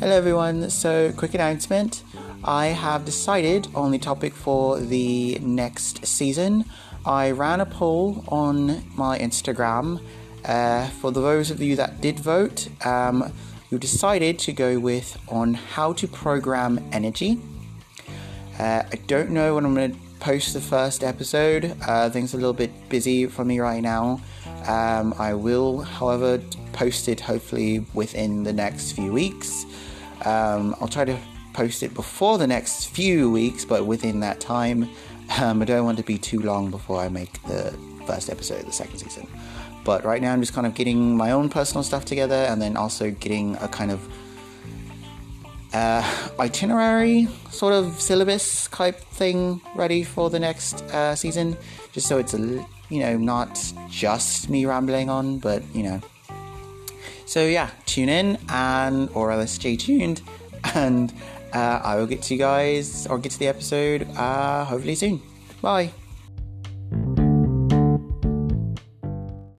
Hello, everyone. So, quick announcement I have decided on the topic for the next season. I ran a poll on my Instagram. Uh, for those of you that did vote, um, we decided to go with on how to program energy. Uh, I don't know when I'm going to post the first episode. Uh, things are a little bit busy for me right now. Um, I will, however, post it hopefully within the next few weeks. Um, I'll try to post it before the next few weeks, but within that time, um, I don't want to be too long before I make the first episode of the second season. But right now, I'm just kind of getting my own personal stuff together and then also getting a kind of uh, itinerary sort of syllabus type thing ready for the next uh, season, just so it's a you know not just me rambling on, but you know. So yeah, tune in and or rather stay tuned, and uh, I will get to you guys or get to the episode uh, hopefully soon. Bye.